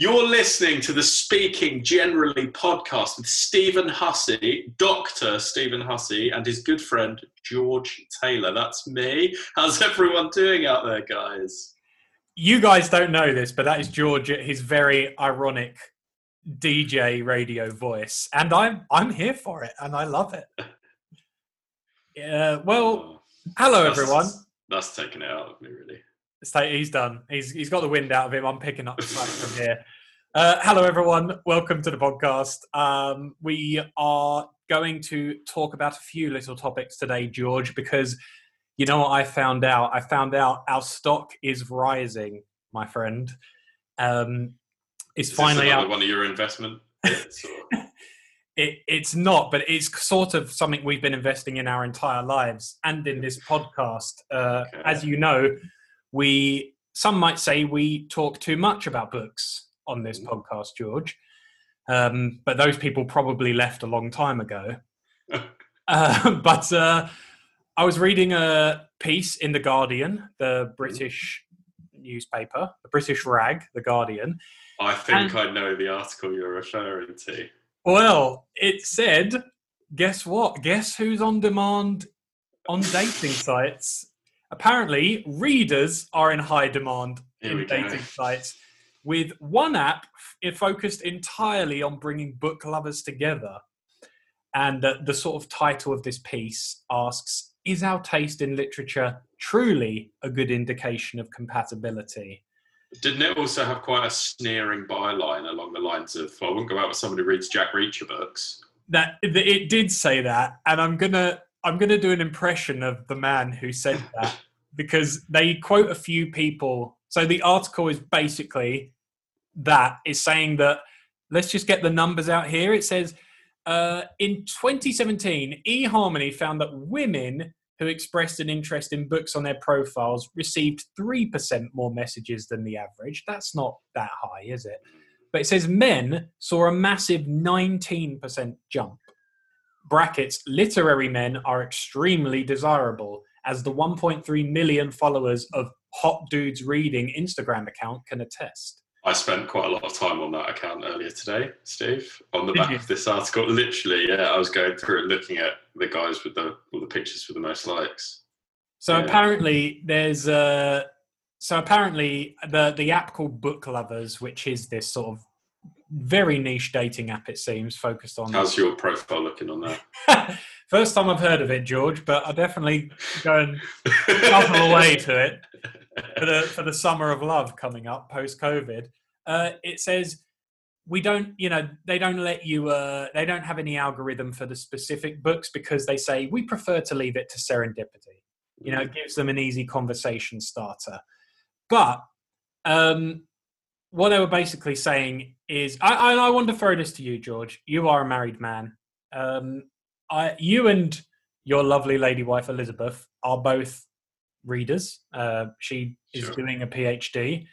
You're listening to the Speaking Generally podcast with Stephen Hussey, Dr. Stephen Hussey, and his good friend George Taylor. That's me. How's everyone doing out there, guys? You guys don't know this, but that is George at his very ironic DJ radio voice. And I'm I'm here for it and I love it. Yeah, uh, well, Oh, hello that's- everyone. That's taken it out of me, really. He's done. He's he's got the wind out of him. I'm picking up the slack from here. Uh, hello, everyone. Welcome to the podcast. Um, we are going to talk about a few little topics today, George, because you know what I found out. I found out our stock is rising, my friend. Um, it's Is finally out. one of your investment? It, it's not, but it's sort of something we've been investing in our entire lives and in this podcast. Uh, Okay. As you know, we some might say we talk too much about books on this Mm. podcast, George. Um, but those people probably left a long time ago. uh, but uh, I was reading a piece in the Guardian, the British newspaper, the British rag, the Guardian, I think And- I know the article you're referring to. Well, it said, guess what? Guess who's on demand on dating sites? Apparently, readers are in high demand Here in dating sites, with one app focused entirely on bringing book lovers together. And uh, the sort of title of this piece asks Is our taste in literature truly a good indication of compatibility? Didn't it also have quite a sneering byline along the lines of, well, I wouldn't go out with someone who reads Jack Reacher books? that it did say that and i'm gonna i'm gonna do an impression of the man who said that because they quote a few people. So the article is basically that is saying that let's just get the numbers out here. It says uh, in 2017 eharmony found that women who expressed an interest in books on their profiles received 3% more messages than the average. That's not that high is it? But it says men saw a massive 19% jump. Brackets, literary men are extremely desirable, as the 1.3 million followers of Hot Dudes Reading Instagram account can attest. I spent quite a lot of time on that account earlier today, Steve, on the Did back you? of this article. Literally, yeah, I was going through and looking at the guys with the all the pictures with the most likes. So Yeah. apparently, there's a. So apparently, the the app called Book Lovers, which is this sort of very niche dating app, it seems, focused on How's your profile looking on that? First time I've heard of it, George, but I'll definitely go and couple away to it for the for the summer of love coming up post COVID. Uh, it says we don't, you know, they don't let you. Uh, they don't have any algorithm for the specific books because they say we prefer to leave it to serendipity. You know, it gives them an easy conversation starter. But um, what they were basically saying is, I, I, I want to throw this to you, George. You are a married man. Um, I, you and your lovely lady wife Elizabeth are both readers. Uh, she is Sure. doing a PhD.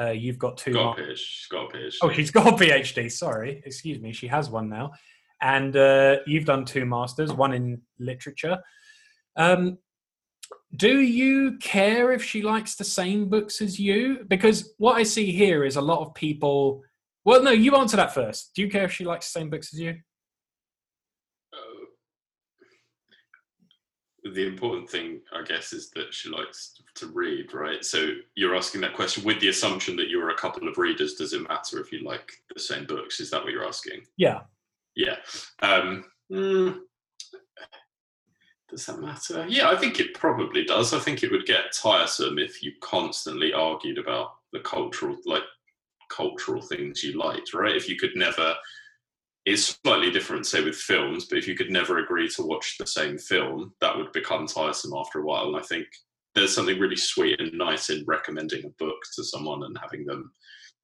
Uh, you've got two got PhD. She's got a PhD. Oh, she's got a PhD. Sorry, excuse me. She has one now, and uh, you've done two masters, one in literature. Um, do you care if she likes the same books as you? Because what I see here is a lot of people. Well, no, you answer that first. Do you care if she likes the same books as you? Uh, the important thing, I guess, is that she likes to read, right? So you're asking that question with the assumption that you're a couple of readers. Does it matter if you like the same books? Is that what you're asking? Yeah. Yeah. Um, mm, does that matter? Yeah, I think it probably does. I think it would get tiresome if you constantly argued about the cultural, like cultural things you liked, right? If you could never, it's slightly different, say, with films, but if you could never agree to watch the same film, that would become tiresome after a while. And I think there's something really sweet and nice in recommending a book to someone and having them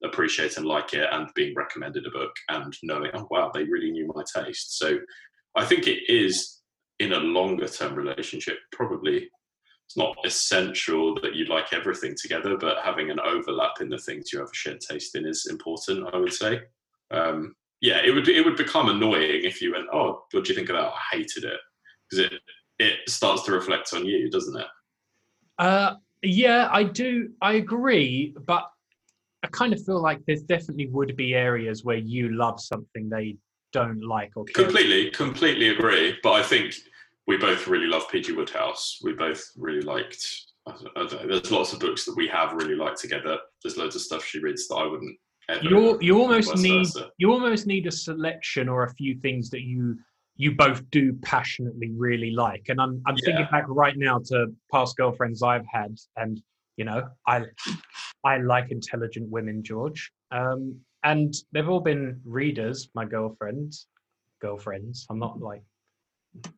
appreciate and like it and being recommended a book and knowing, oh, wow, they really knew my taste. So I think it is in a longer term relationship, probably it's not essential that you like everything together, but having an overlap in the things you have a shared taste in is important, I would say. Um, yeah, it would it would become annoying if you went, oh, what do you think of that? I hated it because it it starts to reflect on you, doesn't it? Uh, yeah, I do. I agree, but I kind of feel like there's definitely would be areas where you love something they don't like or care. Completely, completely agree. But I think we both really love PG Wodehouse. We both really liked. Know, there's lots of books that we have really liked together. There's loads of stuff she reads that I wouldn't ever. You you almost need versa. you almost need a selection or a few things that you you both do passionately really like. And I'm I'm thinking back right now to past girlfriends I've had, and you know I I like intelligent women, George. Um, and they've all been readers. My girlfriends, girlfriends. I'm not like.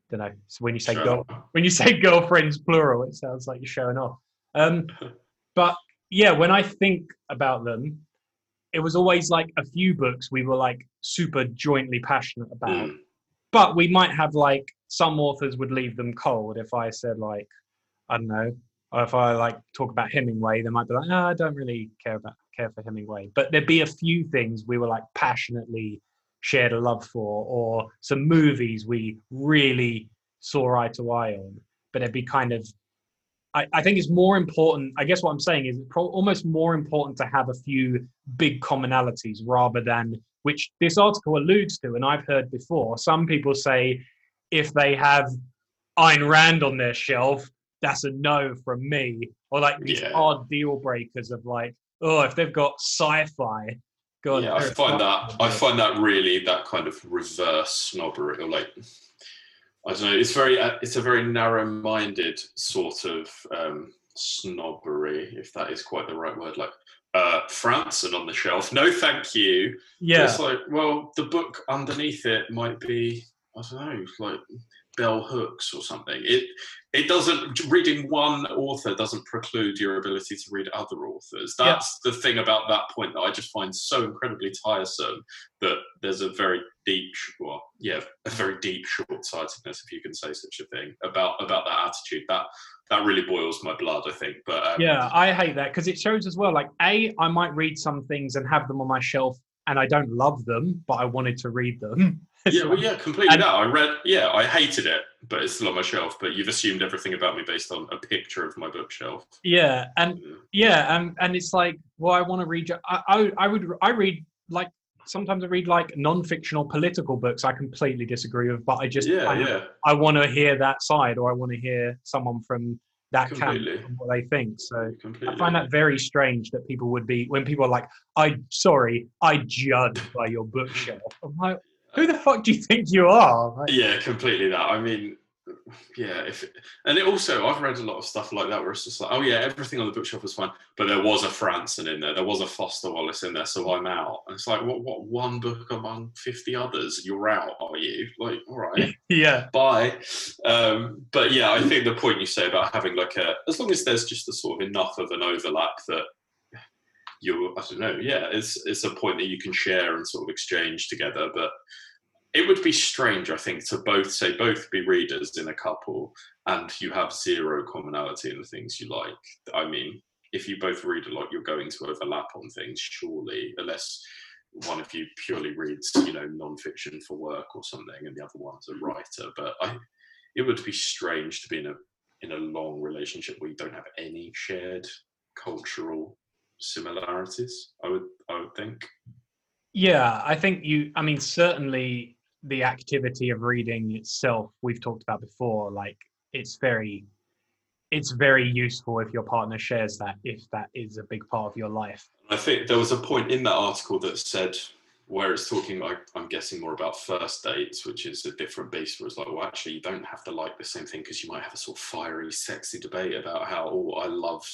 Don't know. So when you say Sure. girl, when you say girlfriends plural, it sounds like you're showing off. Um, but yeah, when I think about them, it was always like a few books we were like super jointly passionate about. Mm. But we might have like some authors would leave them cold if I said like, I don't know, or if I like talk about Hemingway, they might be like, no, I don't really care about care for Hemingway. But there'd be a few things we were like passionately shared a love for, or some movies we really saw eye to eye on. But it'd be kind of I, I think it's more important. I guess what I'm saying is it's pro- almost more important to have a few big commonalities rather than which this article alludes to. And I've heard before some people say if they have Ayn Rand on their shelf, that's a no from me. Or like these Yeah. hard deal breakers of like, oh, if they've got sci-fi, God, yeah, I find that I find that really that kind of reverse snobbery, or like I don't know. It's very uh, it's a very narrow-minded sort of um, snobbery, if that is quite the right word. Like uh, Franzen on the shelf, no, thank you. yeah, It's like, well, the book underneath it might be I don't know, like bell hooks or something. It it doesn't reading one author doesn't preclude your ability to read other authors. Yeah. That's the thing about that point that I just find so incredibly tiresome. That there's a very deep, well, yeah, a very deep short-sightedness, if you can say such a thing, about about that attitude. That that really boils my blood. I think, but um, Yeah, I hate that because it shows as well. Like, a, I might read some things and have them on my shelf, and I don't love them, but I wanted to read them. Yeah, well, yeah, completely. And- that I read. Yeah, I hated it, but it's still on my shelf. But you've assumed everything about me based on a picture of my bookshelf. yeah, and Yeah. yeah, and and it's like, well, I want to read. I, I I would I read like sometimes I read like non-fictional political books I completely disagree with, but I just Yeah, of- yeah, I want to hear that side, or I want to hear someone from that camp Completely. and what they think. So. completely. I find that very strange that people would be when people are like, "I sorry, I judge by your bookshelf." I'm like, who the fuck do you think you are? Like, Yeah, completely. That. I mean, yeah. If and it also, I've read a lot of stuff like that where it's just like, oh yeah, everything on the bookshelf was fine, but there was a Franzen in there, there was a Foster Wallace in there, so I'm out. And it's like, what? What? One book among fifty others? You're out, are you? Like, all right. yeah, bye. Um, but yeah, I think the point you say about having like a, as long as there's just a sort of enough of an overlap that you, I don't know, yeah, it's it's a point that you can share and sort of exchange together. But it would be strange, I think, to both say both be readers in a couple and you have zero commonality in the things you like. I mean, if you both read a lot, you're going to overlap on things, surely, unless one of you purely reads, you know, non-fiction for work or something, and the other one's a writer. But I, it would be strange to be in a in a long relationship where you don't have any shared cultural similarities. I would I would think. yeah. I think you. I mean, certainly the activity of reading itself, we've talked about before. Like, it's very, it's very useful if your partner shares that. If that is a big part of your life. I think there was a point in that article that said where it's talking like I'm guessing more about first dates, which is a different beast. Where it's like, well, actually, you don't have to like the same thing because you might have a sort of fiery, sexy debate about how, oh, I loved,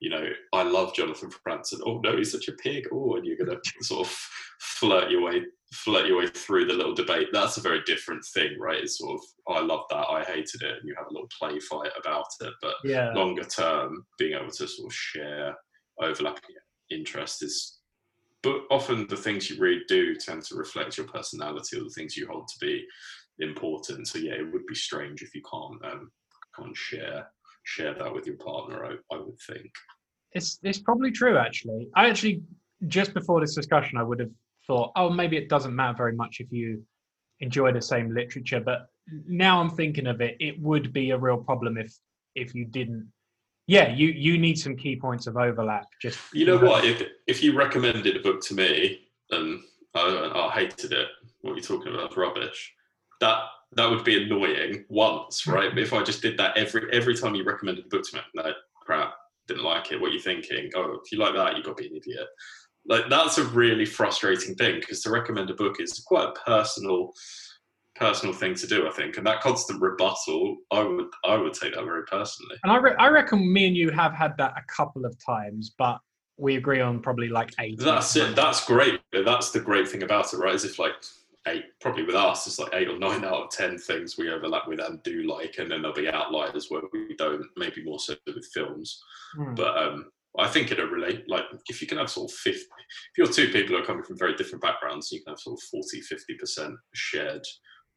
you know, I love Jonathan Franzen. Oh no, he's such a pig. Oh, and you're gonna sort of flirt your way, flirt your way through the little debate. That's a very different thing, right? It's sort of, oh, I love that, I hated it, and you have a little play fight about it. But Yeah. longer term, being able to sort of share overlapping interest is but often the things you read do tend to reflect your personality or the things you hold to be important so yeah it would be strange if you can't um, can't share share that with your partner I, I would think It's it's probably true actually. I actually just before this discussion I would have thought, oh maybe it doesn't matter very much if you enjoy the same literature, but now I'm thinking of it, it would be a real problem if if you didn't yeah, you you need some key points of overlap. Just You know what? If if you recommended a book to me and I, I hated it, what are you talking about? It's rubbish. That that would be annoying once, hmm. right? But if I just did that every every time you recommended a book to me, no crap, didn't like it. What are you thinking? Oh, if you like that, you've got to be an idiot. Like that's a really frustrating thing because to recommend a book is quite a personal personal thing to do, I think. And that constant rebuttal, I would I would take that very personally. And I, re- I reckon me and you have had that a couple of times, but we agree on probably like eight. That's it. That's great. That's the great thing about it, right? Is if like eight, probably with us, it's like eight or nine out of ten things we overlap with and do like, and then there'll be outliers where we don't. Maybe more so with films, Hmm. but um, I think it'll relate. Like if you can have sort of 50, if you're two people who are coming from very different backgrounds, you can have sort of 40, 50 percent shared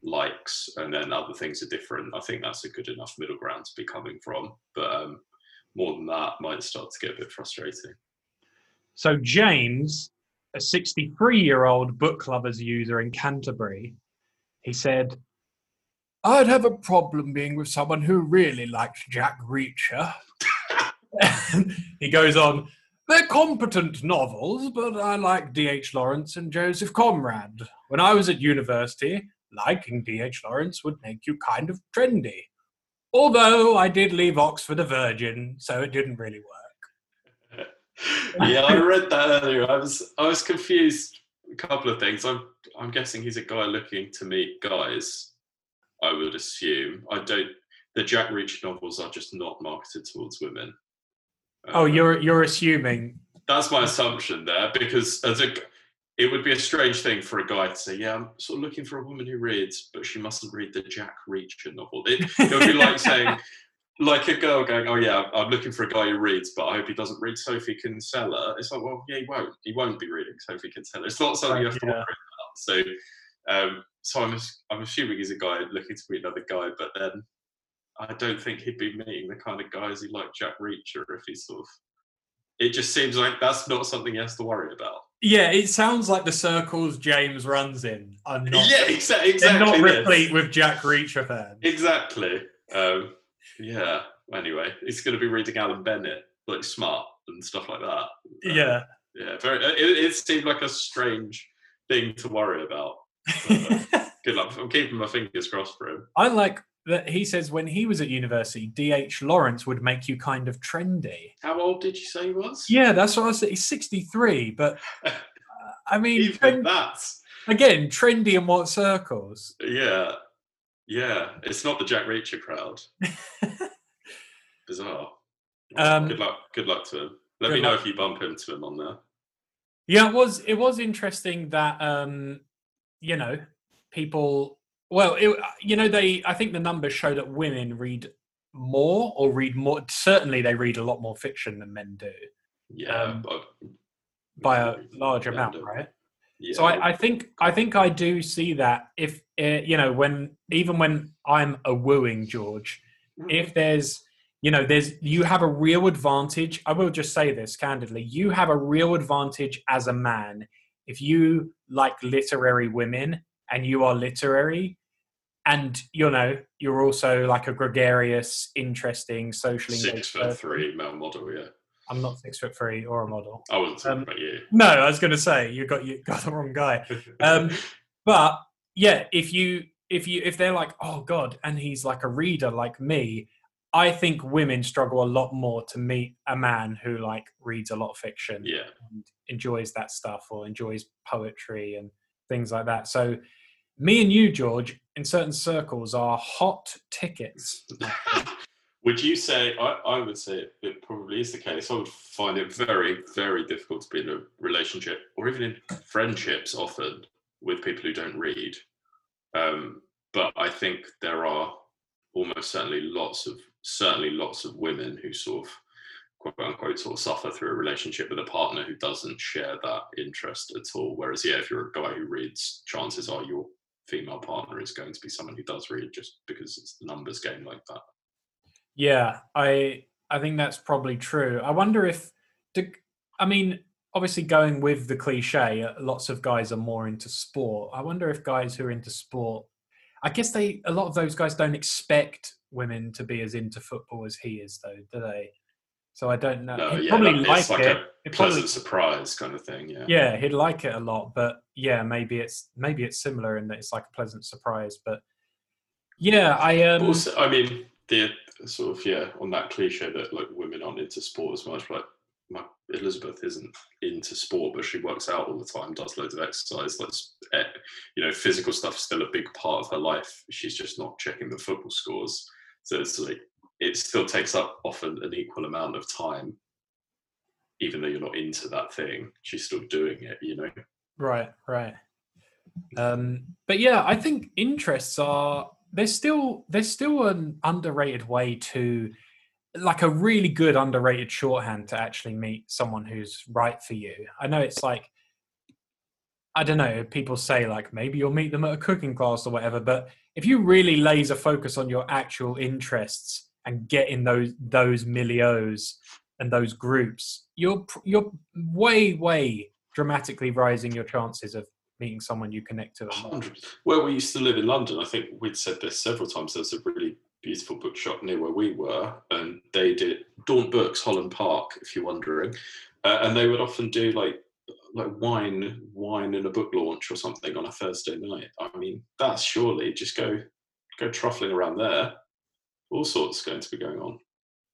likes, and then other things are different. I think that's a good enough middle ground to be coming from. But um, more than that might start to get a bit frustrating. So James, a 63-year-old book lovers user in Canterbury, he said, "I'd have a problem being with someone who really likes Jack Reacher." he goes on, "They're competent novels, but I like D.H. Lawrence and Joseph Conrad. When I was at university, liking D.H. Lawrence would make you kind of trendy. Although I did leave Oxford a virgin, so it didn't really work." Yeah, I read that earlier. I was I was confused. A couple of things. I'm I'm guessing he's a guy looking to meet guys. I would assume. I don't. The Jack Reacher novels are just not marketed towards women. Oh, Um, you're you're assuming That's my assumption there, because as a, it would be a strange thing for a guy to say, "Yeah, I'm sort of looking for a woman who reads, but she mustn't read the Jack Reacher novel." It, it would be like saying, like a girl going, "Oh yeah, I'm looking for a guy who reads, but I hope he doesn't read Sophie Kinsella." It's like, well, yeah, he won't. He won't be reading Sophie Kinsella. It's not something you have to Yeah. worry about. So, um, so I'm I'm assuming he's a guy looking to meet another guy, but then I don't think he'd be meeting the kind of guys who like Jack Reacher if he's sort of. It just seems like that's not something he has to worry about. Yeah, it sounds like the circles James runs in are not. yeah, exa- they're exactly. not this. replete with Jack Reacher fans. Exactly. Um, yeah. Anyway, he's going to be reading Alan Bennett, like smart and stuff like that. Um, yeah. Yeah. Very. It, it seemed like a strange thing to worry about. Good luck. I'm keeping my fingers crossed for him. I like that he says when he was at university, D.H. Lawrence would make you kind of trendy. How old did you say he was? Yeah, that's what I said. He's 63, but uh, I mean, Even trend- that. again, trendy in what circles? Yeah. Yeah. It's not the Jack Reacher crowd. Bizarre. Um, good luck. Good luck to him. Let me know luck. if you bump into him on there. Yeah, it was it was interesting that um, you know people. Well, it, you know they. I think the numbers show that women read more or read more. Certainly, they read a lot more fiction than men do Yeah. Um, but- by a large amount, right? Yeah. So I, I think I think I do see that if uh, you know when even when I'm a wooing George, if there's you know there's you have a real advantage. I will just say this candidly: you have a real advantage as a man if you like literary women and you are literary. And you know you're also like a gregarious, interesting, socially six engaged foot person. three male model. Yeah. I'm not six foot three or a model. I wasn't talking Um, about you. No, I was going to say you got you got the wrong guy. Um, but yeah, if you if you if they're like, oh god, and he's like a reader like me, I think women struggle a lot more to meet a man who like reads a lot of fiction yeah. and enjoys that stuff or enjoys poetry and things like that. So me and you, George, in certain circles are hot tickets. would you say? I, I would say it, probably is the case. I would find it very, very difficult to be in a relationship or even in friendships often with people who don't read. Um, but I think there are almost certainly lots of certainly lots of women who sort of quote unquote sort of suffer through a relationship with a partner who doesn't share that interest at all. Whereas yeah, if you're a guy who reads, chances are your female partner is going to be someone who does read just because it's the numbers game like that. Yeah, I I think that's probably true. I wonder if do, I mean obviously going with the cliche, uh, lots of guys are more into sport. I wonder if guys who are into sport, I guess they a lot of those guys don't expect women to be as into football as he is, though, do they? So I don't know. No, he'd yeah, probably like, it's like it. a pleasant probably- surprise kind of thing. Yeah. yeah, he'd like it a lot. But yeah, maybe it's maybe it's similar in that it's like a pleasant surprise. But yeah, I um, also, I mean, the sort of yeah, on that cliche that like women aren't into sport as much. Like my Elizabeth isn't into sport, but she works out all the time, does loads of exercise. Like eh, you know, physical stuff is still a big part of her life. She's just not checking the football scores. So it's like it still takes up often an equal amount of time, even though you're not into that thing. She's still doing it. You know. Right, right. Um, but yeah, I think interests are there's still there's still an underrated way to like a really good underrated shorthand to actually meet someone who's right for you. I know it's like I don't know, people say like maybe you'll meet them at a cooking class or whatever, but if you really laser focus on your actual interests and get in those those milieux and those groups, you're you're way way dramatically rising your chances of meeting someone you connect to. Where we used to live in London, I think we'd said this several times. There's a really beautiful bookshop near where we were, and they did Daunt Books, Holland Park, if you're wondering, uh, and they would often do like like wine, wine and a book launch or something on a Thursday night. I mean, that's surely just go go truffling around there. All sorts going to be going on.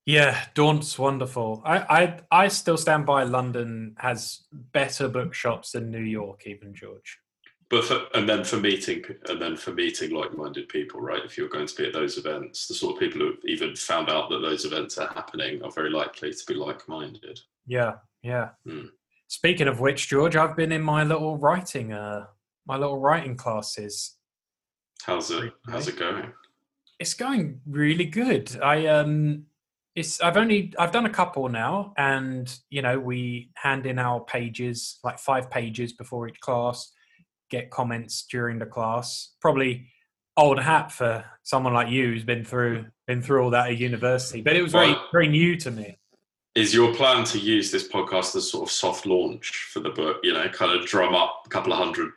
Yeah, Daunt's wonderful. I, I I still stand by London has better bookshops than New York, even George. But for, and then for meeting and then for meeting like-minded people, right? If you're going to be at those events, the sort of people who've even found out that those events are happening are very likely to be like-minded. Yeah, yeah. Hmm. Speaking of which, George, I've been in my little writing uh my little writing classes. How's it? How's it going? It's going really good. I um it's I've only I've done a couple now and you know, we hand in our pages, like five pages before each class, get comments during the class. Probably old hat for someone like you who's been through been through all that at university. But it was very very new to me. Is your plan to use this podcast as sort of soft launch for the book? You know, kind of drum up a couple of hundred,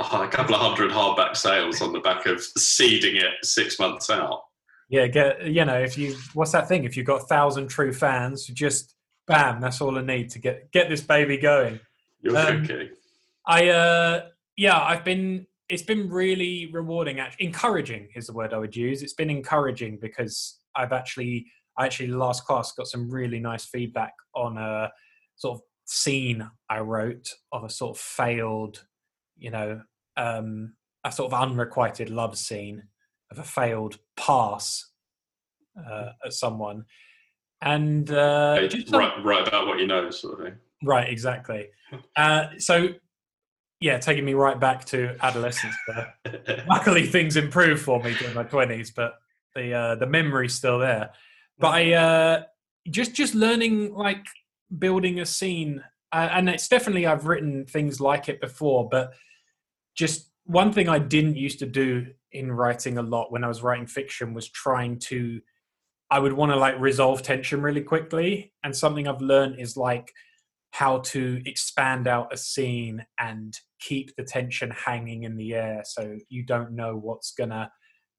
a couple of hundred hardback sales on the back of seeding it six months out. Yeah, get you know, if you what's that thing? If you've got a thousand true fans, just bam, that's all I need to get get this baby going. You're Um, joking. I uh yeah, I've been it's been really rewarding actually encouraging is the word I would use. It's been encouraging because I've actually I actually last class got some really nice feedback on a sort of scene I wrote of a sort of failed, you know, um a sort of unrequited love scene of a failed pass uh, at someone. And uh, Hey, just some- right, right about what you know, sort of thing. Right, exactly. Uh, so, yeah, taking me right back to adolescence. Luckily, things improved for me during my twenties, but the uh, the memory's still there. But I uh, just just learning like building a scene, uh, and it's definitely I've written things like it before, but just one thing I didn't used to do in writing a lot when I was writing fiction was trying to. I would want to like resolve tension really quickly, and something I've learned is like how to expand out a scene and keep the tension hanging in the air so you don't know what's gonna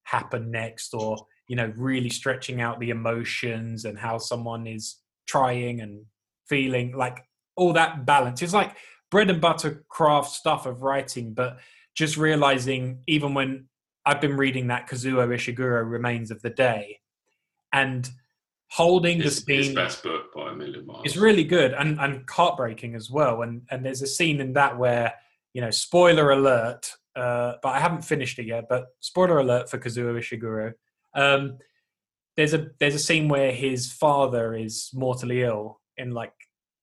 happen next or you know really stretching out the emotions and how someone is trying and feeling like all that balance it's like bread and butter craft stuff of writing but just realizing even when i've been reading that kazuo ishiguro remains of the day and holding the His, scene his best book by a million miles. it's really good and and heartbreaking as well. And and there's a scene in that where you know, spoiler alert. Uh, but I haven't finished it yet. But spoiler alert for Kazuo Ishiguro. Um, there's a there's a scene where his father is mortally ill in like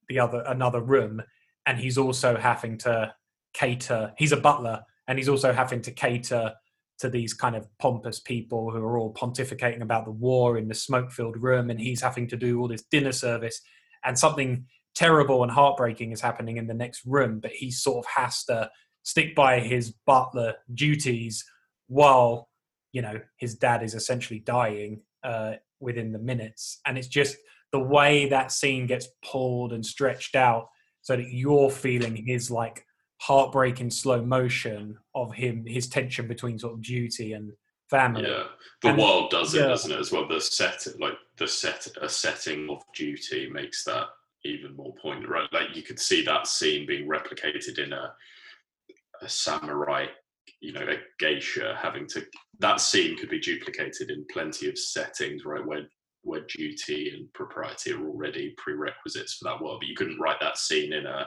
the other another room, and he's also having to cater. He's a butler, and he's also having to cater to these kind of pompous people who are all pontificating about the war in the smoke-filled room, and he's having to do all this dinner service, and something terrible and heartbreaking is happening in the next room, but he sort of has to stick by his butler duties while you know his dad is essentially dying uh, within the minutes, and it's just the way that scene gets pulled and stretched out so that you're feeling his like heartbreaking slow motion of him his tension between sort of duty and family Yeah, the And- world does it, yeah. doesn't it? As well, the set, like the set a setting of duty makes that even more poignant. Right, like you could see that scene being replicated in a a samurai, you know, a geisha having to. That scene could be duplicated in plenty of settings, right, where where duty and propriety are already prerequisites for that world. But you couldn't write that scene in a.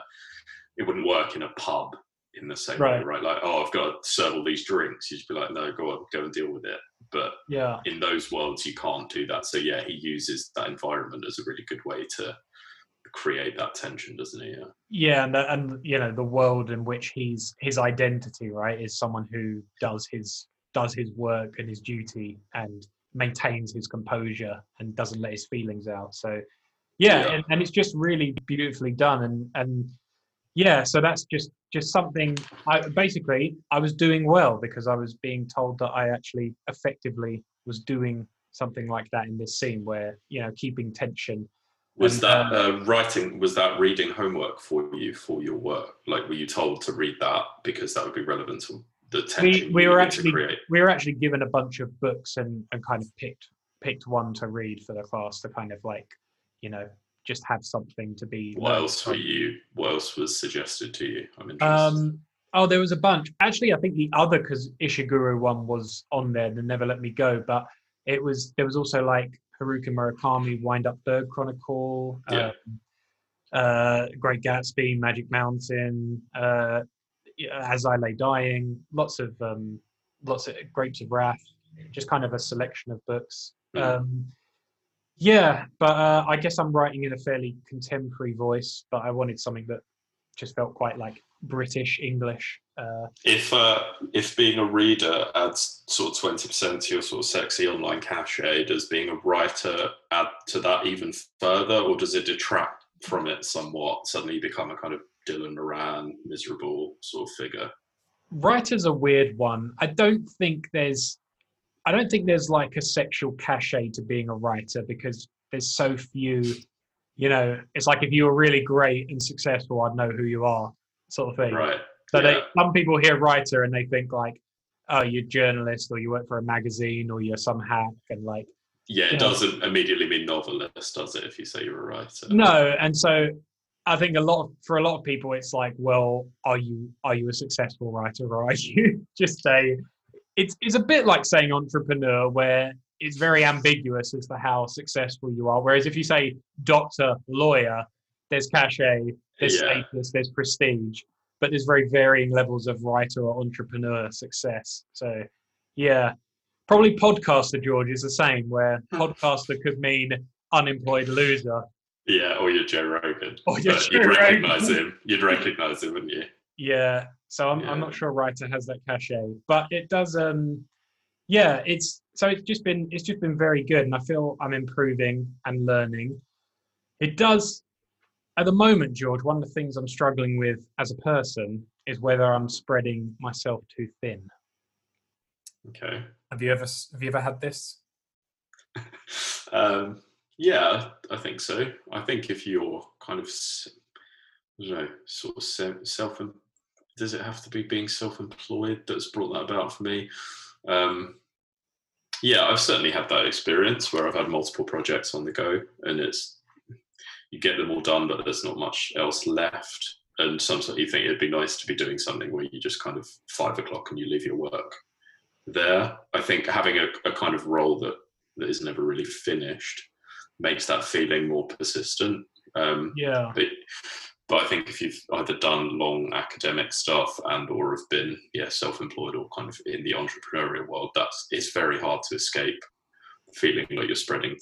It wouldn't work in a pub in the same Right. way, right? Like, oh, I've got to serve all these drinks. You'd be like, no, go on, go and deal with it. But Yeah. in those worlds, you can't do that. So yeah, he uses that environment as a really good way to create that tension, doesn't he? Yeah. Yeah, and the, and you know the world in which he's his identity, right, is someone who does his does his work and his duty and maintains his composure and doesn't let his feelings out. So yeah, Yeah. And, and it's just really beautifully done and and yeah, so that's just just something I basically I was doing well because I was being told that I actually effectively was doing something like that in this scene where you know keeping tension Was And, that um, uh, writing? Was that reading homework for you for your work? Like, were you told to read that because that would be relevant to the tension we you were actually we were actually given a bunch of books and and kind of picked picked one to read for the class to kind of like you know just have something to be What else were you? What else was suggested to you? I'm interested. um oh there was a bunch actually i think the other because ishiguro one was on there the never let me go but it was there was also like haruki murakami wind up bird chronicle Yeah. um, uh great gatsby magic mountain uh as i lay dying lots of um lots of grapes of wrath just kind of a selection of books Mm. um yeah but uh, i guess i'm writing in a fairly contemporary voice but i wanted something that just felt quite like british english uh if uh, if being a reader adds sort of twenty percent to your sort of sexy online cachet, does being a writer add to that even further, or does it detract from it somewhat? Suddenly, become a kind of Dylan Moran, miserable sort of figure. writer's a weird one i don't think there's i don't think there's like a sexual cachet to being a writer because there's so few you know it's like if you were really great and successful i'd know who you are sort of thing Right. so they, some people hear writer and they think like oh you're a journalist or you work for a magazine or you're some hack and like Yeah, it Yeah. doesn't immediately mean novelist, does it? If you say you're a writer. no and so i think a lot of for a lot of people it's like well are you are you a successful writer or are you just a it's it's a bit like saying entrepreneur where it's very ambiguous as to how successful you are whereas if you say doctor lawyer there's cachet there's Yeah. status there's prestige but there's very varying levels of writer or entrepreneur success so yeah probably podcaster george is the same where podcaster could mean unemployed loser Yeah, or you're Joe Rogan. Or you're Joe you'd Rogan. recognize him. You'd recognize him, wouldn't you? Yeah. So I'm, I'm not sure writer has that cachet, but it does. Um, yeah, it's so it's just been it's just been very good, and I feel I'm improving and learning. It does. At the moment, George, one of the things I'm struggling with as a person is whether I'm spreading myself too thin. Okay. Have you ever Have you ever had this? Um, yeah, I think so. I think if you're kind of, you know, sort of se- self, does it have to be being self-employed that's brought that about for me? Um, yeah, I've certainly had that experience where I've had multiple projects on the go, and it's you get them all done, but there's not much else left. And sometimes you think it'd be nice to be doing something where you just kind of five o'clock and you leave your work there. I think having a, a kind of role that that is never really finished makes that feeling more persistent. Um, Yeah. but, but I think if you've either done long academic stuff and or have been yeah self-employed or kind of in the entrepreneurial world, that's it's very hard to escape feeling like you're spreading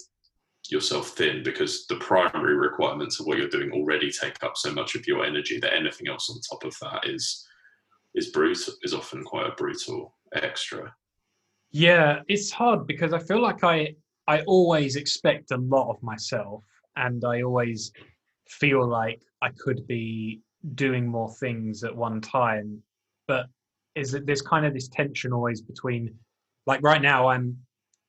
yourself thin because the primary requirements of what you're doing already take up so much of your energy that anything else on top of that is is brutal is often quite a brutal extra. Yeah, it's hard because I feel like I I always expect a lot of myself and I always feel like I could be doing more things at one time. But is that there's kind of this tension always between like right now I'm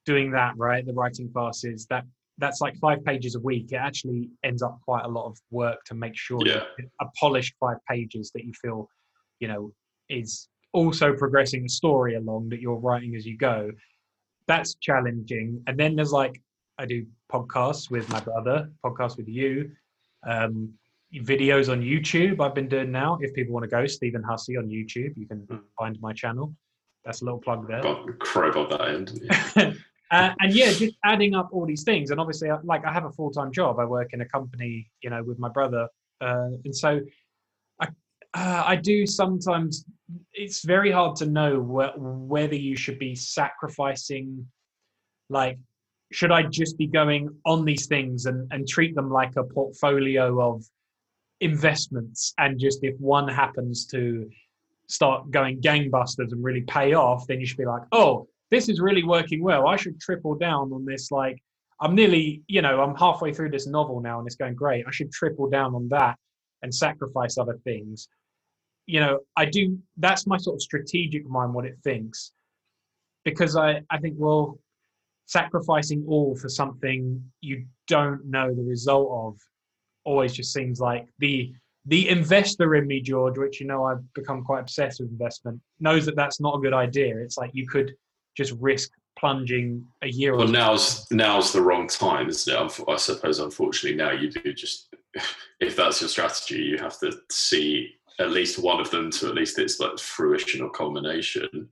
doing that, right? The writing classes, that that's like five pages a week. It actually ends up quite a lot of work to make sure Yeah. a polished five pages that you feel, you know, is also progressing the story along that you're writing as you go. That's challenging. And then there's like I do podcasts with my brother, podcasts with you, um, videos on YouTube. I've been doing now. If people want to go, Stephen Hussey on YouTube, you can Mm. find my channel. That's a little plug there. Got crowbar that end. uh, and yeah, just adding up all these things. And obviously, I- like I have a full time job. I work in a company, you know, with my brother, uh, and so I uh, I do sometimes. It's very hard to know wh- whether you should be sacrificing, like. Should I just be going on these things and, and treat them like a portfolio of investments? And just if one happens to start going gangbusters and really pay off, then you should be like, oh, this is really working well. I should triple down on this. Like, I'm nearly, you know, I'm halfway through this novel now and it's going great. I should triple down on that and sacrifice other things. You know, I do, that's my sort of strategic mind, what it thinks. Because I, I think, well, sacrificing all for something you don't know the result of always just seems like the the investor in me george which you know i've become quite obsessed with investment knows that that's not a good idea it's like you could just risk plunging a year or Well, now's now's the wrong time, isn't it? I suppose, unfortunately, now you do just if that's your strategy, you have to see at least one of them to at least its like fruition or culmination.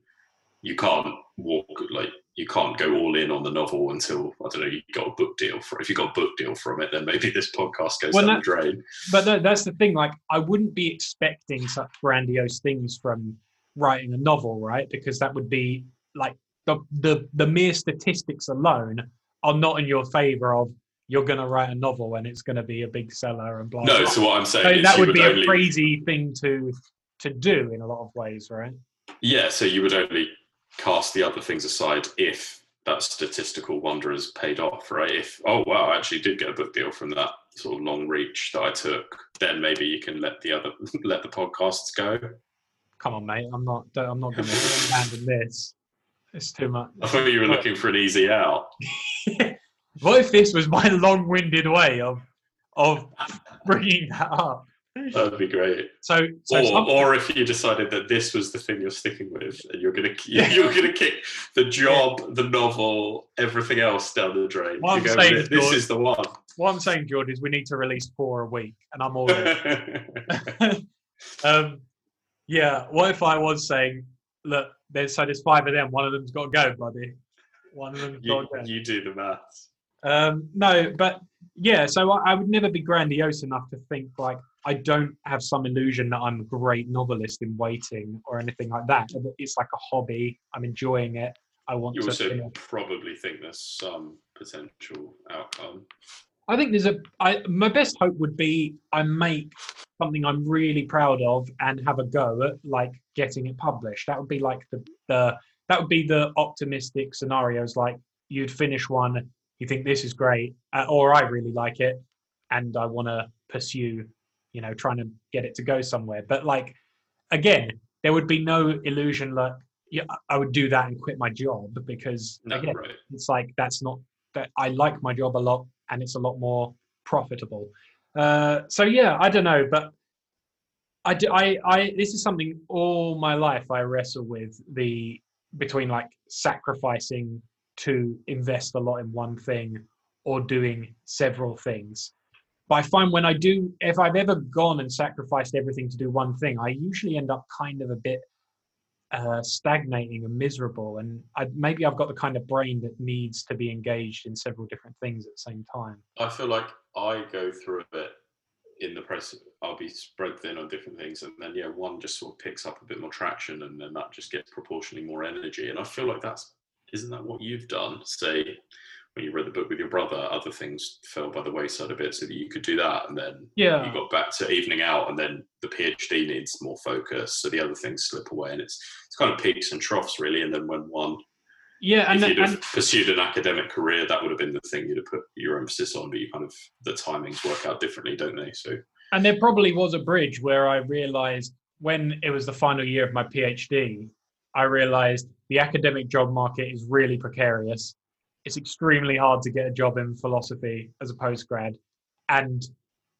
You can't walk like you can't go all in on the novel until I don't know you got a book deal for. If you got a book deal from it, then maybe this podcast goes Well, down that- the drain. but that's the thing like i wouldn't be expecting such grandiose things from writing a novel right because that would be like the the, the mere statistics alone are not in your favor of you're going to write a novel and it's going to be a big seller and blah No, blah. so what I'm saying So is that you would be a only, crazy thing to to do in a lot of ways right Yeah, so you would only cast the other things aside if that statistical wonder has paid off, right? If oh wow, I actually did get a book deal from that sort of long reach that I took, then maybe you can let the other let the podcasts go. come on mate i'm not i'm not going to abandon this it's too much I thought you were looking for an easy out. what if this was my long-winded way of of bringing that up That'd be great. so so Or, or if you decided that this was the thing you're sticking with, and you're gonna you're gonna kick the job, the novel, everything else down the drain. What You I'm saying, "This- this George- is the one. what i'm saying george is we need to release four a week and i'm all in. um yeah what if i was saying look there's so there's five of them one of them's got to go buddy one of them's got you, to go you do the maths. Um, no, but yeah, so I, I would never be grandiose enough to think like I don't have some illusion that I'm a great novelist in waiting or anything like that. It's like a hobby. I'm enjoying it. I want You to. also probably think there's some potential outcome. I think there's a. I my best hope would be I make something I'm really proud of and have a go at like getting it published. That would be like the the that would be the optimistic scenarios. Like you'd finish one, you think this is great, uh, or I really like it, and I want to pursue, you know, trying to get it to go somewhere. But like again, there would be no illusion like yeah, I would do that and quit my job because No, again, right. it's like that's not that I like my job a lot and it's a lot more profitable. Uh, so yeah, I don't know, but I, do, I I this is something all my life I wrestle with the between like sacrificing to invest a lot in one thing or doing several things. But I find when I do, if I've ever gone and sacrificed everything to do one thing, I usually end up kind of a bit uh, stagnating and miserable. And I, maybe I've got the kind of brain that needs to be engaged in several different things at the same time. I feel like I go through a bit in the press. I'll be spread thin on different things, and then yeah, one just sort of picks up a bit more traction, and then that just gets proportionally more energy. And I feel like that's isn't that what you've done? Say when you read the book with your brother, other things fell by the wayside a bit, so that you could do that, and then Yeah. you got back to evening out, and then the PhD needs more focus, so the other things slip away, and it's it's kind of peaks and troughs really. And then when one Yeah, and, if you'd have and pursued an academic career, that would have been the thing you'd have put your emphasis on. But you kind of the timings work out differently, don't they? So and there probably was a bridge where I realized when it was the final year of my PhD, I realized the academic job market is really precarious. It's extremely hard to get a job in philosophy as a postgrad, and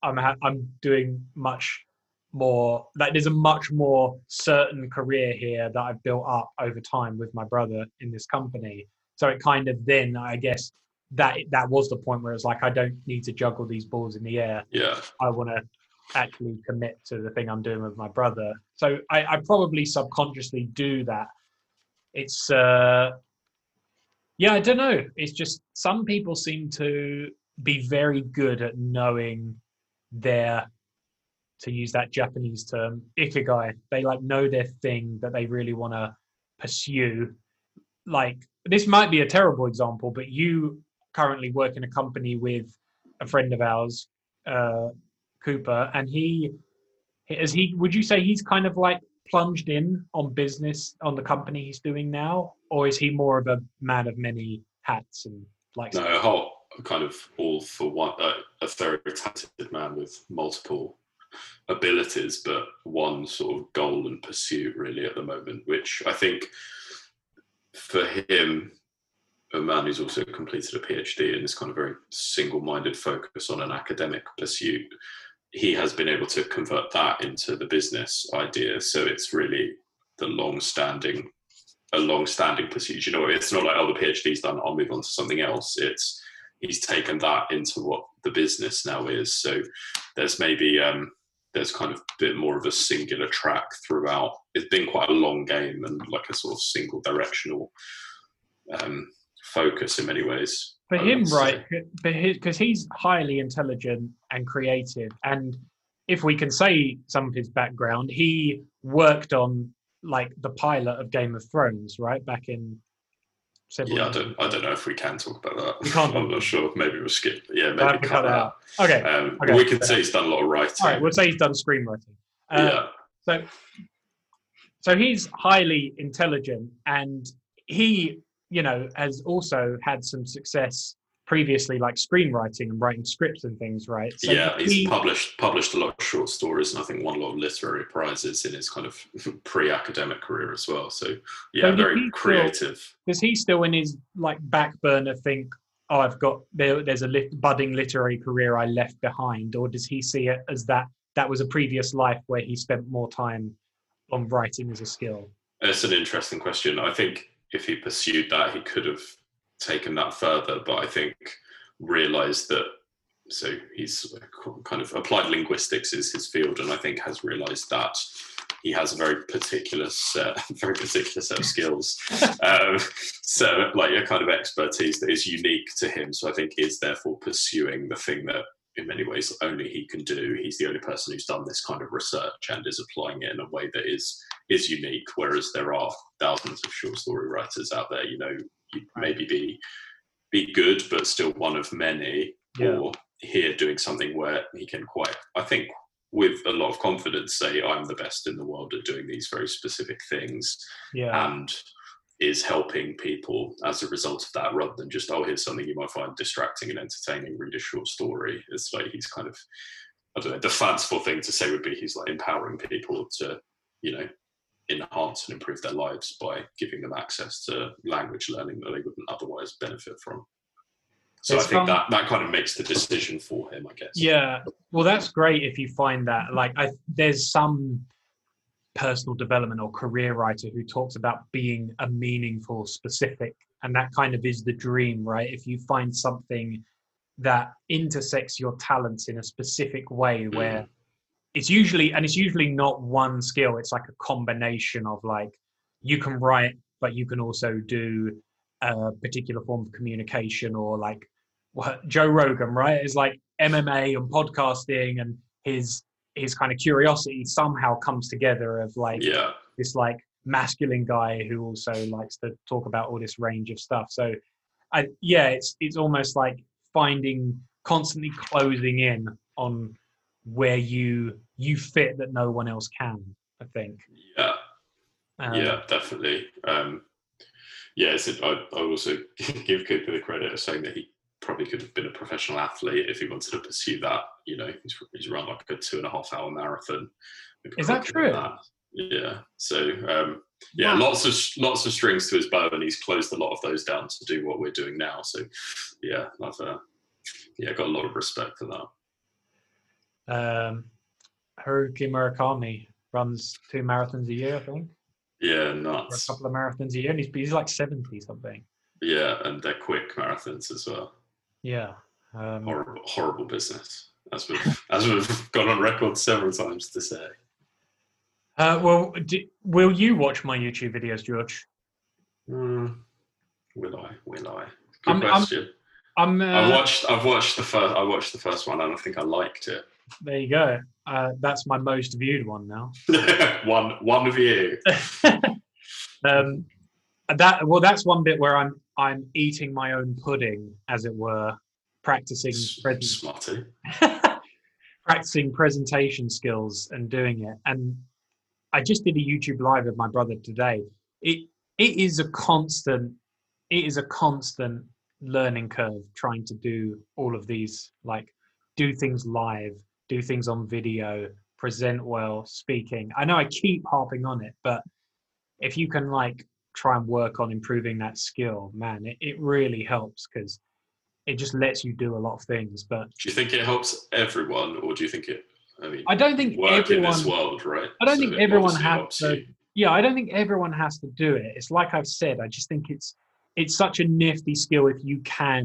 I'm ha- I'm doing much more. Like there's a much more certain career here that I've built up over time with my brother in this company. So it kind of then I guess that that was the point where it's like I don't need to juggle these balls in the air. Yeah. I want to actually commit to the thing I'm doing with my brother. So I, I probably subconsciously do that. It's uh yeah, I don't know. It's just some people seem to be very good at knowing their to use that Japanese term, ikigai. They like know their thing that they really want to pursue. Like this might be a terrible example, but you currently work in a company with a friend of ours, uh, Cooper, and he is he. Would you say he's kind of like plunged in on business on the company he's doing now, or is he more of a man of many hats and like? No, a whole kind of all for one. Uh, a very talented man with multiple abilities, but one sort of goal and pursuit really at the moment, which I think for him a man who's also completed a PhD and is kind of very single-minded focus on an academic pursuit, he has been able to convert that into the business idea. So it's really the long-standing, a long-standing pursuit. You know, it's not like oh the PhD's done, I'll move on to something else. It's he's taken that into what the business now is. So there's maybe um, there's kind of a bit more of a singular track throughout. It's been quite a long game and like a sort of single directional um, focus in many ways. For him, right? Because he's highly intelligent and creative, and if we can say some of his background, he worked on like the pilot of Game of Thrones, right? Back in yeah, I don't, I don't know if we can talk about that. We can't. I'm not sure. Maybe we'll skip. Yeah, maybe cut, cut that. out. Okay. Um, okay. We can say he's done a lot of writing. All right, we'll say he's done screenwriting. Uh, yeah. So, so he's highly intelligent, and he, you know, has also had some success previously, like screenwriting and writing scripts and things, right? So yeah, he's he, published published a lot of short stories, and I think won a lot of literary prizes in his kind of pre-academic career as well. So yeah, so very creative. Still, does he still in his like back burner think, oh, I've got there, there's a lit, budding literary career I left behind, or does he see it as that that was a previous life where he spent more time on writing as a skill? It's an interesting question. I think if he pursued that, he could have taken that further, but I think realised that. So he's kind of applied linguistics is his field, and I think has realised that he has a very particular set, very particular set of skills, um, so like a kind of expertise that is unique to him. So I think is therefore pursuing the thing that in many ways only he can do. He's the only person who's done this kind of research and is applying it in a way that is is unique. Whereas there are thousands of short story writers out there, you know, maybe be be good but still one of many yeah. or here doing something where he can quite i think with a lot of confidence say i'm the best in the world at doing these very specific things yeah. and is helping people as a result of that rather than just oh here's something you might find distracting and entertaining read a short story it's like he's kind of i don't know the fanciful thing to say would be he's like empowering people to you know enhance and improve their lives by giving them access to language learning that they wouldn't otherwise benefit from. So I think that that kind of makes the decision for him, I guess. Yeah, well, that's great if you find that. Like, I, there's some personal development or career writer who talks about being a meaningful, specific, and that kind of is the dream, right? If you find something that intersects your talents in a specific way, where mm it's usually and it's usually not one skill it's like a combination of like you can write but you can also do a particular form of communication or like what joe rogan right is like mma and podcasting and his his kind of curiosity somehow comes together of like yeah this like masculine guy who also likes to talk about all this range of stuff so i yeah it's it's almost like finding constantly closing in on where you you fit that no one else can. I think. Yeah. Um, yeah, definitely. Um, yeah, I, I also give Cooper the credit of saying that he probably could have been a professional athlete if he wanted to pursue that. You know, he's, he's run like a two and a half hour marathon. Is that true? That. Yeah. So um, yeah, wow. lots of lots of strings to his bow, and he's closed a lot of those down to do what we're doing now. So yeah, I've uh, yeah got a lot of respect for that. Um, Haruki Murakami runs two marathons a year, I think. Yeah, nuts. A couple of marathons a year, and he's, he's like seventy something. Yeah, and they're quick marathons as well. Yeah. Um, Horrible, horrible business, as we've as we've gone on record several times to say. uh, well, d will you watch my YouTube videos, George? Hmm. will I? Will I? Good I'm- I'm- question. I'm. I Uh, watched. I've watched the first. I watched the first one, and I think I liked it. there you go. Uh, that's my most viewed one now. one, one of you. um, that well, that's one bit where I'm I'm eating my own pudding, as it were, practicing present, practicing presentation skills and doing it. And I just did a YouTube live with my brother today. It it is a constant it is a constant learning curve trying to do all of these like do things live, do things on video, present well, speaking. I know I keep harping on it, but if you can like try and work on improving that skill, man, it, it really helps because it just lets you do a lot of things. But Do you think it helps everyone, or do you think it? I mean, I don't think work everyone in this world, right? I don't So think everyone has to- you. yeah i don't think everyone has to do it it's like i've said i just think it's it's such a nifty skill if you can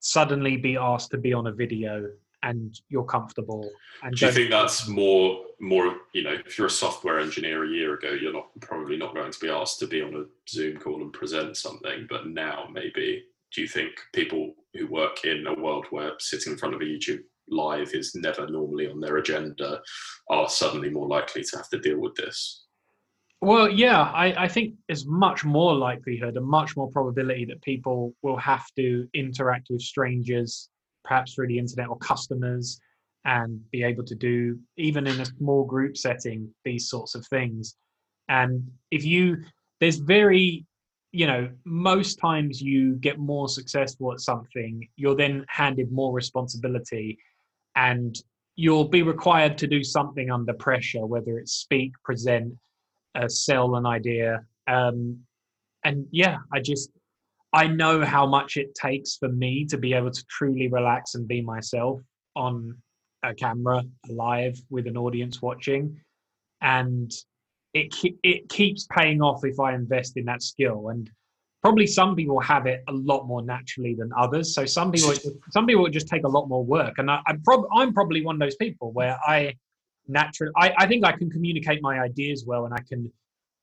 suddenly be asked to be on a video and you're comfortable and Do you think that's more more you know if you're a software engineer a year ago you're not probably not going to be asked to be on a zoom call and present something. But now maybe do you think people who work in a world where sitting in front of a youtube live is never normally on their agenda are suddenly more likely to have to deal with this? Well yeah I, I think there's much more likelihood and much more probability that people will have to interact with strangers perhaps through the internet or customers and be able to do even in a small group setting these sorts of things. And if you there's very you know most times you get more successful at something you're then handed more responsibility and you'll be required to do something under pressure whether it's speak present uh, sell an idea. Um, and yeah i just i know how much it takes for me to be able to truly relax and be myself on a camera live with an audience watching. And it ke- it keeps paying off if i invest in that skill. And probably some people have it a lot more naturally than others. So some people some people just take a lot more work. And I, I'm, prob- I'm probably one of those people where i naturally I, I think i can communicate my ideas well and i can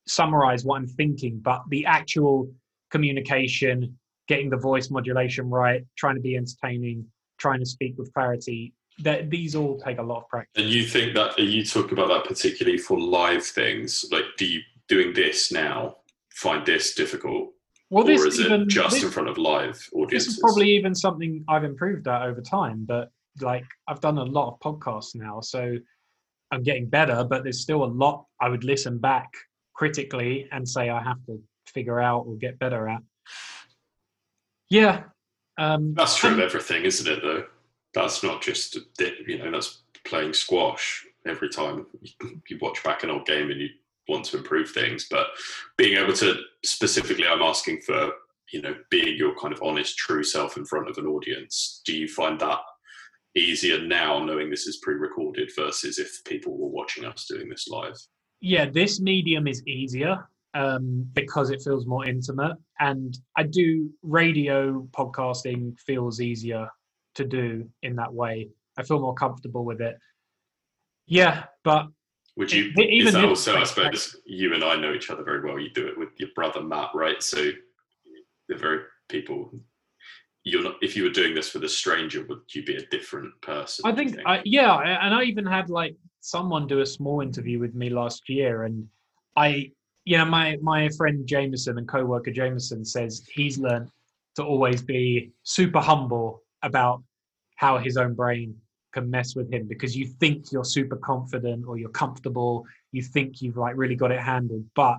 summarize what i'm thinking but the actual communication getting the voice modulation right trying to be entertaining trying to speak with clarity that these all take a lot of practice. And you think that are you talking about that particularly for live things like do you doing this now find this difficult? Well this or is even it just this, in front of live this audiences? is probably even something i've improved at over time but like i've done a lot of podcasts now so i'm getting better but there's still a lot i would listen back critically and say i have to figure out or get better at. Yeah um That's true of everything, isn't it? Though that's not just you know that's playing squash every time you watch back an old game and you want to improve things. But being able to specifically, I'm asking for you know being your kind of honest, true self in front of an audience. Do you find that easier now, knowing this is pre-recorded, versus if people were watching us doing this live? yeah this medium is easier um, because it feels more intimate and i do radio podcasting feels easier to do in that way i feel more comfortable with it yeah but Would you? E- even is that also? I suppose you and I know each other very well. You do it with your brother Matt, right? So they're very people. You're not. If you were doing this with a stranger, would you be a different person? I you think, I, yeah, and I even had like someone do a small interview with me last year, and I, you know, my my friend Jameson and coworker Jameson says he's learned to always be super humble about how his own brain can mess with him because you think you're super confident or you're comfortable, you think you've like really got it handled, but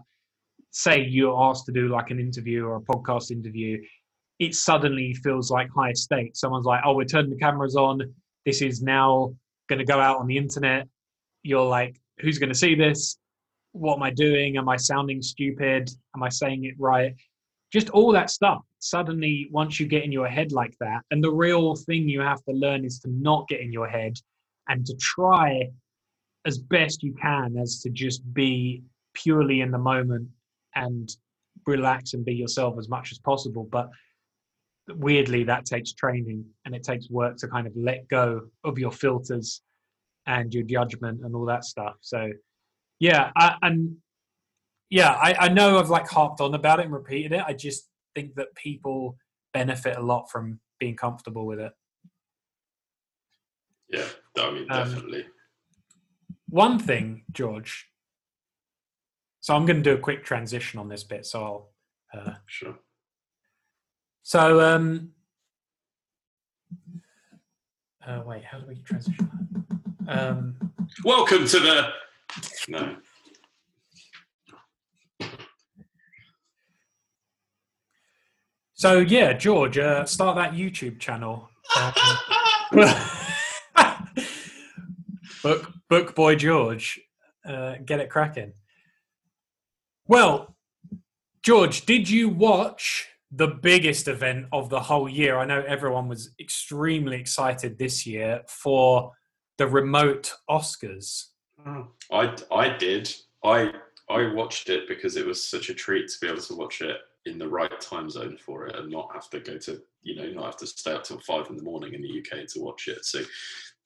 say you're asked to do like an interview or a podcast interview, it suddenly feels like high stakes. Someone's like, "Oh, we're turning the cameras on. This is now going to go out on the internet." You're like, "Who's going to see this? What am I doing? Am I sounding stupid? Am I saying it right?" Just all that stuff. Suddenly, once you get in your head like that, and the real thing you have to learn is to not get in your head and to try as best you can as to just be purely in the moment and relax and be yourself as much as possible. But weirdly, that takes training and it takes work to kind of let go of your filters and your judgment and all that stuff. So, yeah, I, and yeah, I, I know I've like harped on about it and repeated it. I just think that people benefit a lot from being comfortable with it. Yeah, I mean, Um, definitely. One thing, George. So I'm going to do a quick transition on this bit. So I'll. Uh, sure. so um. Uh, wait, how do we transition? that? Um, Welcome to the. No. So yeah, George, uh, start that YouTube channel. Um, book book boy George, uh, get it cracking. Well, George, did you watch the biggest event of the whole year? I know everyone was extremely excited this year for the remote Oscars. I I did. I I watched it because it was such a treat to be able to watch it in the right time zone for it and not have to go to you know not have to stay up till five in the morning in the UK to watch it. So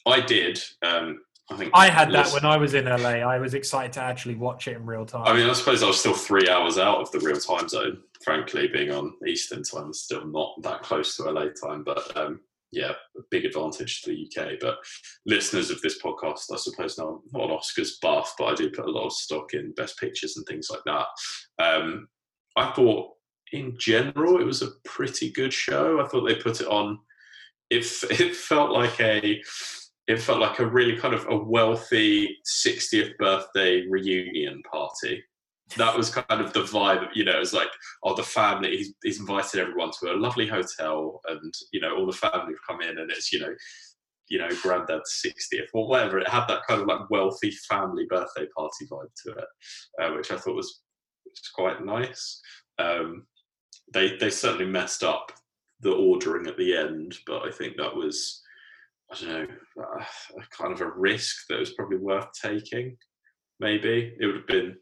I did. Um, I think I had that when I was in LA. I was excited to actually watch it in real time. I mean, I suppose I was still three hours out of the real time zone. Frankly, being on Eastern time is still not that close to LA time, but um, yeah, a big advantage to the UK. But listeners of this podcast, I suppose, know I'm not an Oscars buff, but I do put a lot of stock in best pictures and things like that. Um, I thought, in general, it was a pretty good show. I thought they put it on. If it felt like a it felt like a really kind of a wealthy 60th birthday reunion party. That was kind of the vibe, you know, it was like, oh, the family, he's, he's invited everyone to a lovely hotel and, you know, all the family have come in and it's, you know, you know, granddad's 60th or whatever. It had that kind of like wealthy family birthday party vibe to it, uh, which I thought was, was quite nice. Um, they, they certainly messed up the ordering at the end, but I think that was, I don't know, uh, kind of a risk that was probably worth taking. Maybe it would have been.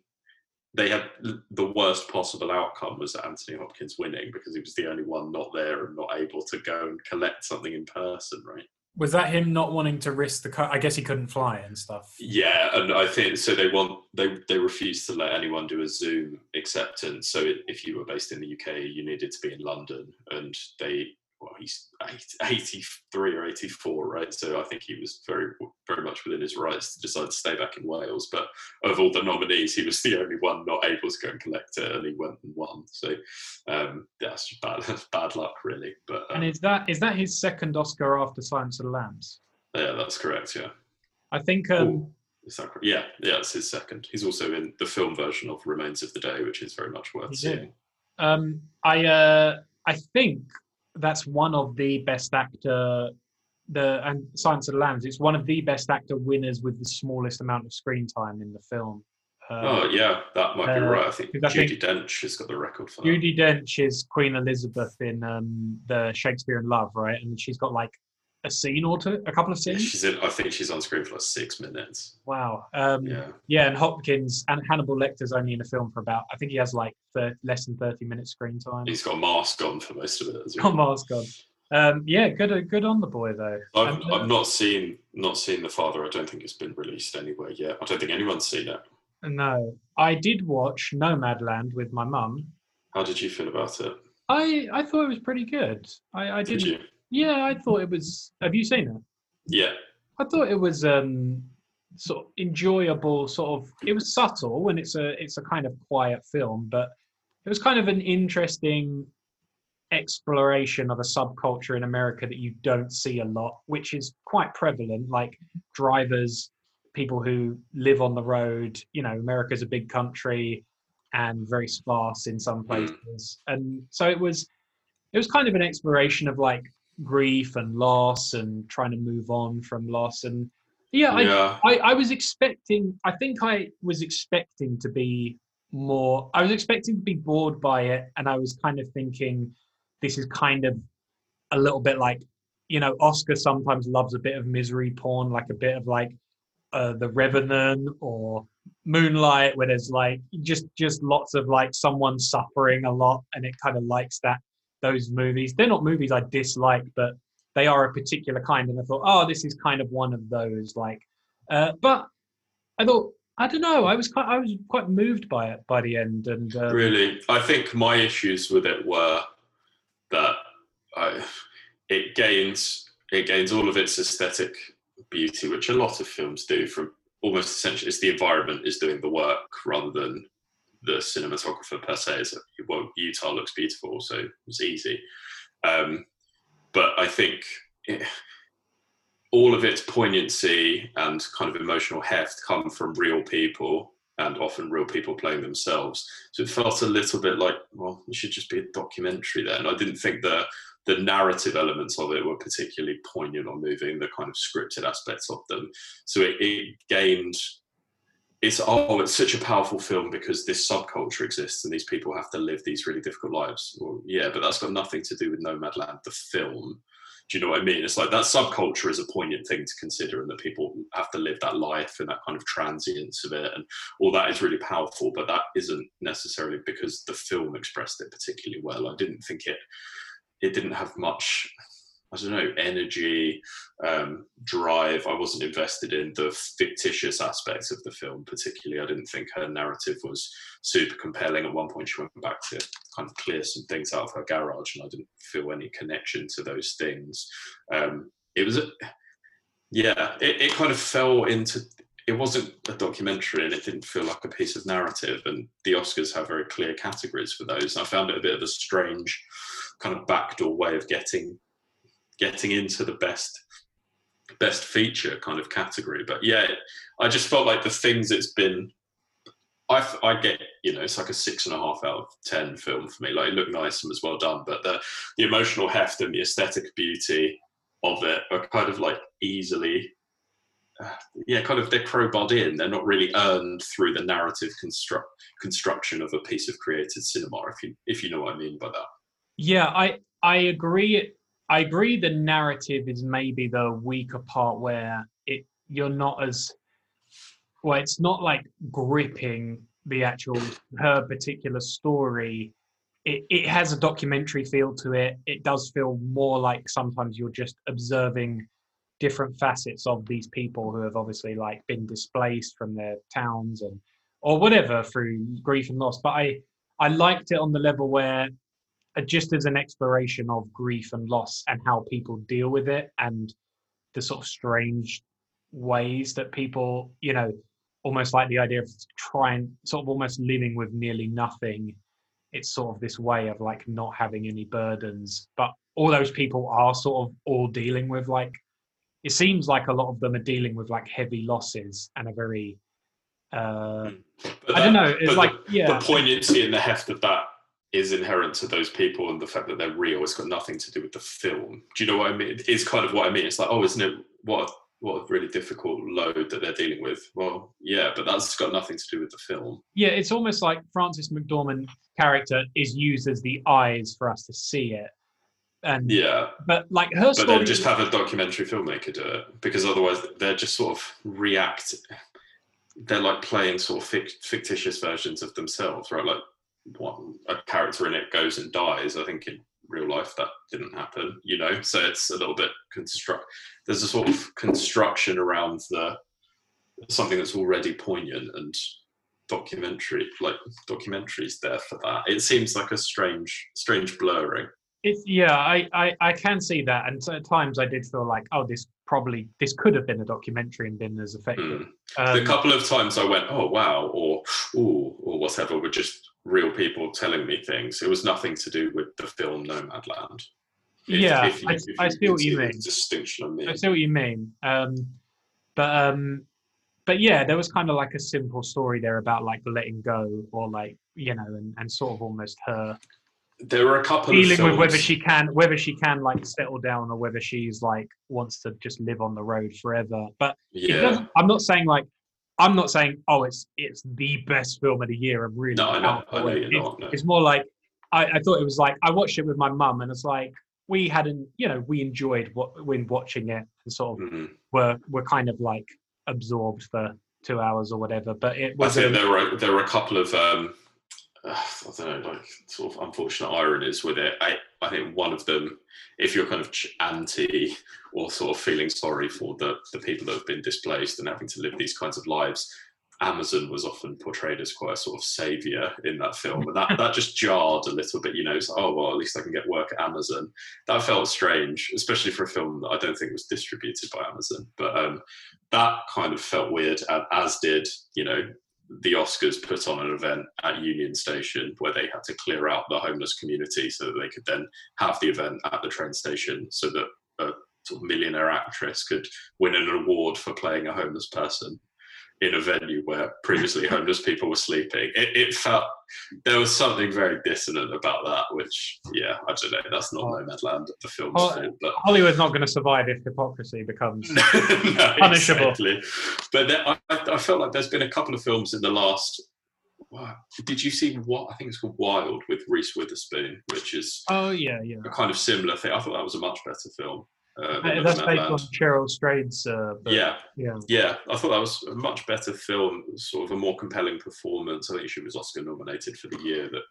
They had the worst possible outcome was Anthony Hopkins winning because he was the only one not there and not able to go and collect something in person, right? Was that him not wanting to risk the? Co- I guess he couldn't fly and stuff. Yeah, and I think so. They want they they refused to let anyone do a Zoom acceptance. So if you were based in the UK, you needed to be in London, and they well, he's 83 or 84, right? So I think he was very very much within his rights to decide to stay back in Wales. But of all the nominees, he was the only one not able to go and collect it, and he went and won. So um, that's just bad bad luck, really. But um, And is that is that his second Oscar after Silence of the Lambs? yeah, that's correct. Yeah. I think. Um, Ooh. Is that correct? Yeah, yeah, it's his second. He's also in the film version of Remains of the Day, which is very much worth seeing. Um, I uh, I think that's one of the best actor. The and Silence of the Lambs. It's one of the best actor winners with the smallest amount of screen time in the film. Uh, Oh yeah, that might be uh, right. I think I Judi Dench has got the record for that. Judi Dench is Queen Elizabeth in um, the Shakespeare in Love, right? And she's got like a scene or two, a couple of Yeah, scenes. she's in. I think she's on screen for like six minutes. Wow. Um, Yeah, Yeah, and Hopkins and Hannibal Lecter's only in the film for about. I think he has like thir- less than thirty minutes screen time. he's got a mask on for most of it as well. Mars God. Um, yeah, good, good on the boy though. I've, And, uh, I've not seen not seen the father. I don't think it's been released anywhere yet. I don't think anyone's seen it. no, I did watch Nomadland with my mum. How did you feel about it? I I thought it was pretty good. I I Did didn't. you? Yeah, I thought it was. Have you seen it? Yeah, I thought it was um sort of enjoyable. Sort of. It was subtle and it's a it's a kind of quiet film, but it was kind of an interesting exploration of a subculture in America that you don't see a lot, which is quite prevalent. Like drivers, people who live on the road. You know, America's a big country and very sparse in some Mm. places, and so it was. It was kind of an exploration of like grief and loss and trying to move on from loss and yeah, I. I, I was expecting i think i was expecting to be more i was expecting to be bored by it and i was kind of thinking this is kind of a little bit like you know oscar sometimes loves a bit of misery porn like a bit of like uh, the revenant or Moonlight, where there's like just just lots of like someone suffering a lot, and it kind of likes that those movies. They're not movies I dislike, but they are a particular kind. And I thought, oh, this is kind of one of those. Like, uh, but I thought I don't know. I was quite I was quite moved by it by the end. And um, really, I think my issues with it were that I, it gains it gains all of its aesthetic beauty, which a lot of films do. From almost essentially, it's the environment is doing the work rather than the cinematographer per se. Is well, Utah looks beautiful, so it's easy. Um, but I think. It, all of its poignancy and kind of emotional heft come from real people and often real people playing themselves. So it felt a little bit like, well, it should just be a documentary then. I didn't think the the narrative elements of it were particularly poignant or moving, the kind of scripted aspects of them. So it, it gained it's oh, it's such a powerful film because this subculture exists and these people have to live these really difficult lives. Well, yeah, but that's got nothing to do with Nomadland, the film. Do you know what I mean? It's like that subculture is a poignant thing to consider, and that people have to live that life and that kind of transience of it, and all that is really powerful. But that isn't necessarily because the film expressed it particularly well. I didn't think it. It didn't have much I don't know, energy, um, drive. I wasn't invested in the fictitious aspects of the film, particularly. I didn't think her narrative was super compelling. At one point, she went back to kind of clear some things out of her garage, and I didn't feel any connection to those things. Um, it was, a, yeah, it, it kind of fell into. It wasn't a documentary, and it didn't feel like a piece of narrative. And the Oscars have very clear categories for those. I found it a bit of a strange kind of backdoor way of getting getting into the best best feature kind of category. But yeah, I just felt like the things it's been. I, I get you know it's like a six and a half out of ten film for me. Like it looked nice and was well done, but the the emotional heft and the aesthetic beauty of it are kind of like easily. Uh, yeah, kind of they're crowbarred in. They're not really earned through the narrative construct construction of a piece of created cinema. If you if you know what I mean by that. Yeah, I I agree I agree the narrative is maybe the weaker part where it you're not as well, it's not like gripping the actual her particular story. It it has a documentary feel to it. It does feel more like sometimes you're just observing different facets of these people who have obviously like been displaced from their towns and or whatever through grief and loss. But I I liked it on the level where just as an exploration of grief and loss and how people deal with it and the sort of strange ways that people, you know, almost like the idea of trying, sort of almost living with nearly nothing. It's sort of this way of like not having any burdens. But all those people are sort of all dealing with like, it seems like a lot of them are dealing with like heavy losses and a very, uh, that, I don't know. It's like, the, yeah. The poignancy and the heft of that is inherent to those people and the fact that they're real. It's got nothing to do with the film. Do you know what I mean? It's kind of what I mean. It's like, oh, isn't it what a, what a really difficult load that they're dealing with? Well, yeah, but that's got nothing to do with the film. Yeah, it's almost like Frances McDormand character is used as the eyes for us to see it. And yeah, but like her story, but then just have a documentary filmmaker do it because otherwise they're just sort of react. They're like playing sort of fictitious versions of themselves, right? Like one a character in it goes and dies. I think in real life that didn't happen, you know. So it's a little bit construct. There's a sort of construction around the something that's already poignant and documentary, like documentaries there for that. It seems like a strange, strange blurring. It's yeah, I, I I can see that, and at times I did feel like, oh, this probably this could have been a documentary and been as effective. Mm. Um, the couple of times I went, oh wow, or ooh, or whatever, were just real people telling me things. It was nothing to do with the film Nomadland. If, yeah, if you, I, I see what you mean. Distinction I mean. I see what you mean. Um, but um, but yeah, there was kind of like a simple story there about like letting go, or like you know, and, and sort of almost her there were a couple dealing with whether she can whether she can like settle down or whether she's like wants to just live on the road forever. But yeah. I'm not saying like I'm not saying oh it's it's the best film of the year. I'm really no, I know, I know you're not, no. It's more like I, I thought it was like I watched it with my mum and it's like we hadn't you know we enjoyed what when watching it and sort of mm-hmm. were were kind of like absorbed for two hours or whatever. But it I was think there were there were a couple of um, uh, I don't know, like sort of unfortunate ironies with it. I I think one of them, if you're kind of anti or sort of feeling sorry for the the people that have been displaced and having to live these kinds of lives. Amazon was often portrayed as quite a sort of savior in that film, and that, that just jarred a little bit. You know, it's, oh well, at least I can get work at Amazon. That felt strange, especially for a film that I don't think was distributed by Amazon. But um, that kind of felt weird, and as did you know the Oscars put on an event at Union Station where they had to clear out the homeless community so that they could then have the event at the train station, so that a sort of millionaire actress could win an award for playing a homeless person in a venue where previously homeless people were sleeping. It, it felt there was something very dissonant about that, which yeah, I don't know. That's not Oh. Nomadland, the film's but Hollywood's not going to survive if hypocrisy becomes. no, Punishable. exactly. But there, I, I felt like there's been a couple of films in the last. Wow. Did you see what I think it's called Wild with Reese Witherspoon, which is Oh yeah, yeah. a kind of similar thing. I thought that was a much better film. Uh, That's based on Cheryl Strayed's. Uh, book. Yeah, yeah. yeah, I thought that was a much better film, sort of a more compelling performance. I think she was Oscar nominated for the year that,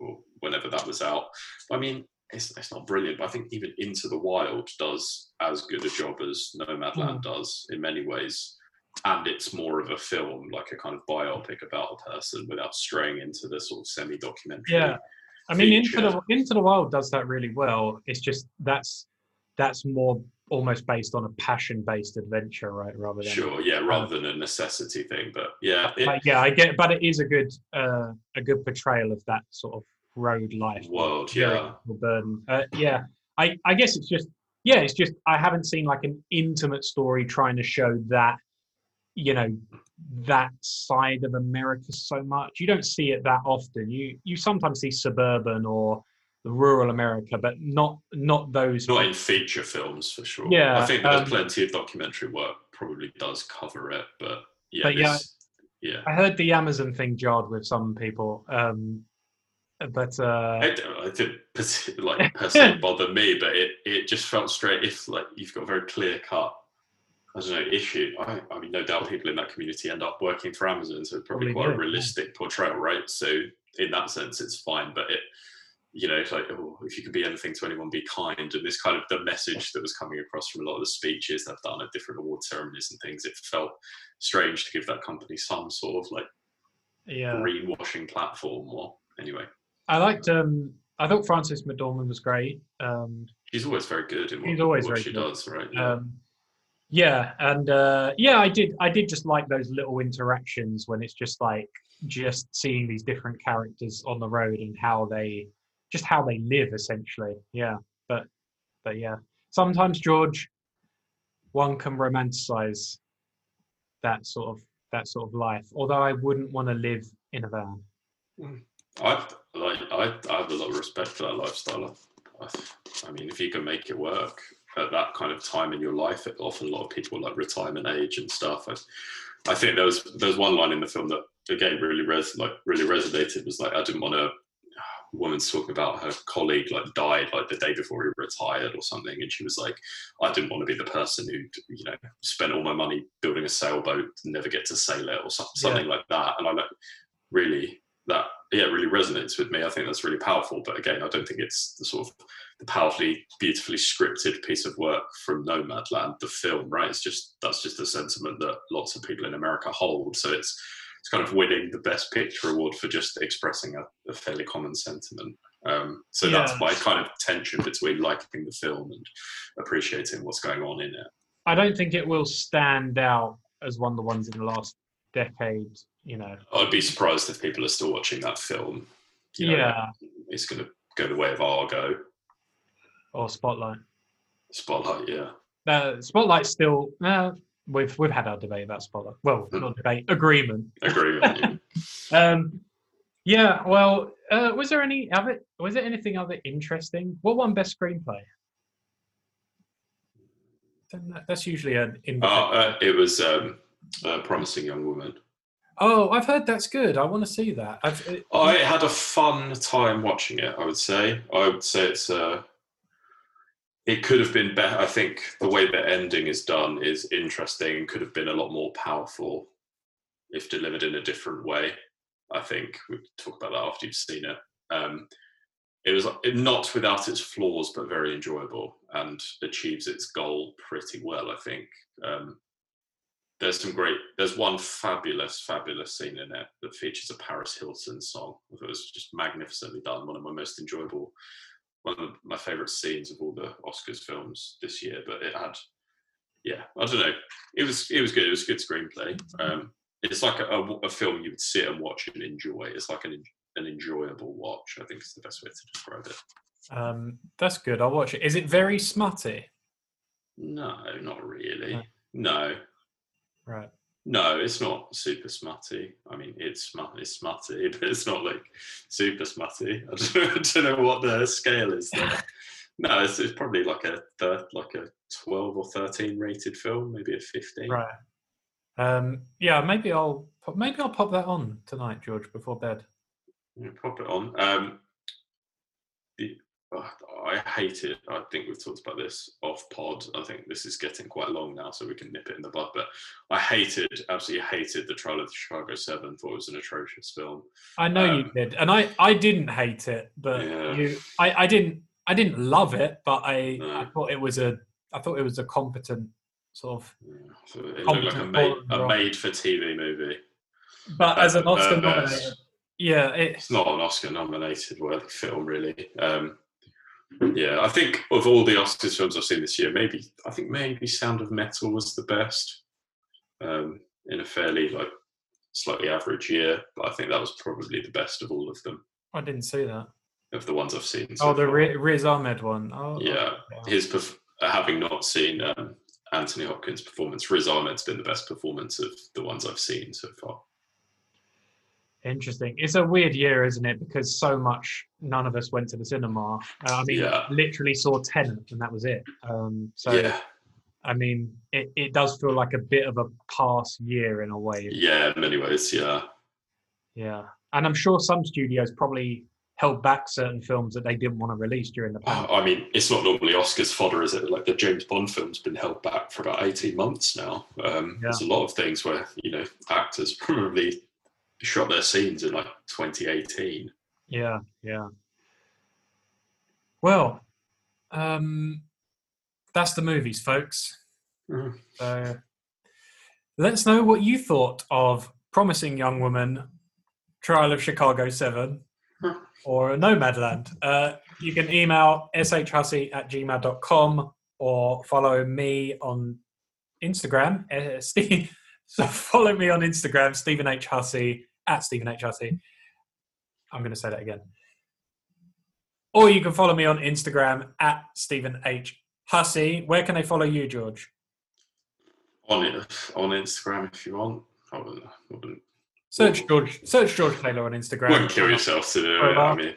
or whenever that was out. I mean, it's, it's not brilliant, but I think even Into the Wild does as good a job as Nomadland does in many ways. And it's more of a film, like a kind of biopic about a person without straying into the sort of semi documentary. Yeah. I mean, Into the Into the Wild does that really well. It's just that's that's more almost based on a passion-based adventure, right? Rather than Sure, yeah, rather than a necessity thing. But yeah, it, yeah, I get, but it is a good uh, a good portrayal of that sort of road life. world, yeah. burden. Uh, yeah, I I guess it's just yeah, it's just I haven't seen like an intimate story trying to show that you know that side of America so much. You don't see it that often. You you sometimes see suburban or rural America, but not not those. not in feature films for sure. Yeah, I think there's um, plenty of documentary work probably does cover it, but yeah, But yeah, yeah. I heard the Amazon thing jarred with some people, um, but uh, I, don't- I didn't like personally bother me, but it, it just felt straight. If like you've got a very clear cut, I don't know issue. I, I mean, no doubt people in that community end up working for Amazon, so it's probably, Probably quite do, a realistic portrayal, right? So in that sense, it's fine. But it, you know, it's like oh, if you could be anything to anyone, be kind. And this kind of the message that was coming across from a lot of the speeches they've done at different award ceremonies and things. It felt strange to give that company some sort of like yeah, greenwashing platform. Or anyway, I liked. Um, I thought Frances McDormand was great. Um, she's always very good in what, always what she good. does, right? Yeah. um, yeah, and uh, yeah, I did. I did just like those little interactions when it's just like just seeing these different characters on the road and how they just how they live essentially. Yeah, but but yeah, sometimes George, one can romanticize that sort of that sort of life. Although I wouldn't want to live in a van. Hmm. I like I, I have a lot of respect for that lifestyle. I, I mean, if you can make it work at that kind of time in your life, it, often a lot of people like retirement age and stuff. I, I think there was there was one line in the film that again really res like really resonated. Was like I didn't want to. Woman's talking about her colleague like died like the day before he retired or something, and she was like, "I didn't want to be the person who you know spent all my money building a sailboat never get to sail it or some, something like that." And I like really that yeah really resonates with me. I think that's really powerful. But again, I don't think it's the sort of the powerfully, beautifully scripted piece of work from Nomadland, the film. Right? It's just that's just a sentiment that lots of people in America hold. So it's it's kind of winning the best picture award for just expressing a, a fairly common sentiment. Um, so Yeah. that's my kind of tension between liking the film and appreciating what's going on in it. I don't think it will stand out as one of the ones in the last decade. You know. I'd be surprised if people are still watching that film. You know, yeah. it's going to go the way of Argo, Or Spotlight. Spotlight. Yeah, Uh, Spotlight's still. Uh, we've we've had our debate about Spotlight. Well, Hmm. not debate, agreement. Agreement. you. Um, yeah. Well, uh, was there any other? Was there anything other interesting? What won best screenplay? That- That's usually an. Oh, uh, it was um, a promising young woman. oh, I've heard that's good. I want to see that. I've, it- I had a fun time watching it. I would say. I would say it's uh It could have been better. I think the way the ending is done is interesting and could have been a lot more powerful. if delivered in a different way. I think we will talk about that after you've seen it. Um, it was not without its flaws, but very enjoyable and achieves its goal pretty well. I think um, there's some great. There's one fabulous, fabulous scene in it that features a Paris Hilton song. It was just magnificently done. One of my most enjoyable, one of my favourite scenes of all the Oscars films this year. But it had, yeah, I don't know. It was it was good. It was a good screenplay. Um, it's like a, a, a, film you would sit and watch and enjoy. It's like an an enjoyable watch. I think is the best way to describe it. Um, that's good. I'll watch it. Is it very smutty? No, not really. No. no. Right. No, it's not super smutty. I mean, it's smut, it's smutty, but it's not like super smutty. I don't, I don't know what the scale is there. no, it's, it's, probably like a like a twelve or thirteen rated film, maybe a fifteen. Right. Um, yeah, maybe I'll maybe I'll pop that on tonight, George, before bed. Yeah, pop it on. Um, the, oh, I hate it. I think we've talked about this off pod. I think this is getting quite long now, so we can nip it in the bud. But I hated, absolutely hated the trial of the Chicago Seven. Thought it was an atrocious film. I know um, you did, and I I didn't hate it, but yeah. you, I I didn't I didn't love it, but I no. I thought it was a I thought it was a competent sort of. Yeah. So it looked like a made, a made for TV movie. But as an Oscar uh, nominated, yeah, it, it's not an Oscar nominated worthy film, really. Um, yeah, I think of all the Oscars films I've seen this year, maybe I think maybe Sound of Metal was the best um, in a fairly like slightly average year, but I think that was probably the best of all of them. I didn't see that of the ones I've seen. So oh, the Riz Ahmed one. Oh, yeah, his perf- having not seen um, Anthony Hopkins' performance. Riz Ahmed's been the best performance of the ones I've seen so far. Interesting. It's a weird year, isn't it? Because so much, none of us went to the cinema. Uh, I mean, yeah. literally saw Tenet, and that was it. Um, so, yeah. I mean, it, it does feel like a bit of a past year in a way. Yeah, in many ways, yeah. Yeah. And I'm sure some studios probably held back certain films that they didn't want to release during the pandemic. I mean, it's not normally Oscars fodder, is it? Like the James Bond film's been held back for about 18 months now. Um, yeah. There's a lot of things where, you know, actors probably shot their scenes in like 2018. Yeah, yeah. Well, um, that's the movies, folks. Mm. So let us know what you thought of Promising Young Woman, Trial of Chicago 7, or Nomadland. Uh, you can email shhussey at gmail.com or follow me on Instagram. Uh, Steve, so follow me on Instagram, Stephen H. Hussey, at Stephen H. Hussey. I'm going to say that again. Or you can follow me on Instagram at Stephen H. Hussey. Where can they follow you, George? On it, on Instagram if you want. I wouldn't, I wouldn't Search George. Search George Taylor on Instagram. Wouldn't kill yourself to do it. I mean.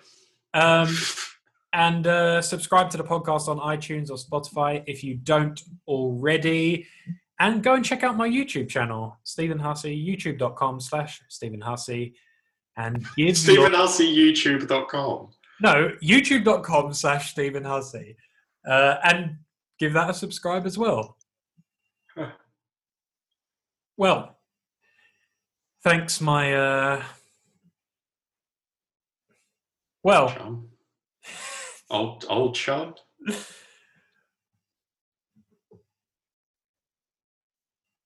Um, and uh, subscribe to the podcast on iTunes or Spotify if you don't already. And go and check out my YouTube channel, Stephen Hussey, youtube.com slash Stephen Hussey. And give Stephen your... Hussey, youtube.com. No, youtube.com slash Stephen Hussey. Uh, and give that a subscribe as well. Huh. Well, Thanks, my. Uh... Well, chum. old old chum.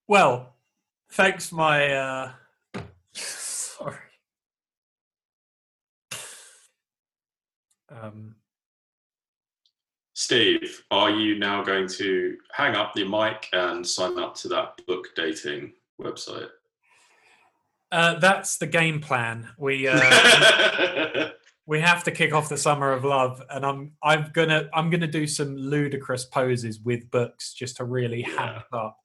well, thanks, my. Uh... Sorry. Um. Steve, are you now going to hang up the mic and sign up to that book dating website? Uh, that's the game plan. We uh, we have to kick off the summer of love, and I'm I'm gonna I'm gonna do some ludicrous poses with books just to really yeah. hammer up.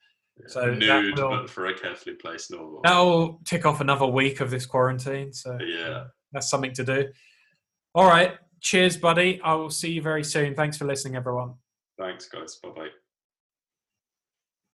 So nude, will, but for a carefully placed novel. That'll tick off another week of this quarantine. So yeah, that's something to do. All right, cheers, buddy. I will see you very soon. Thanks for listening, everyone. Thanks, guys. Bye bye.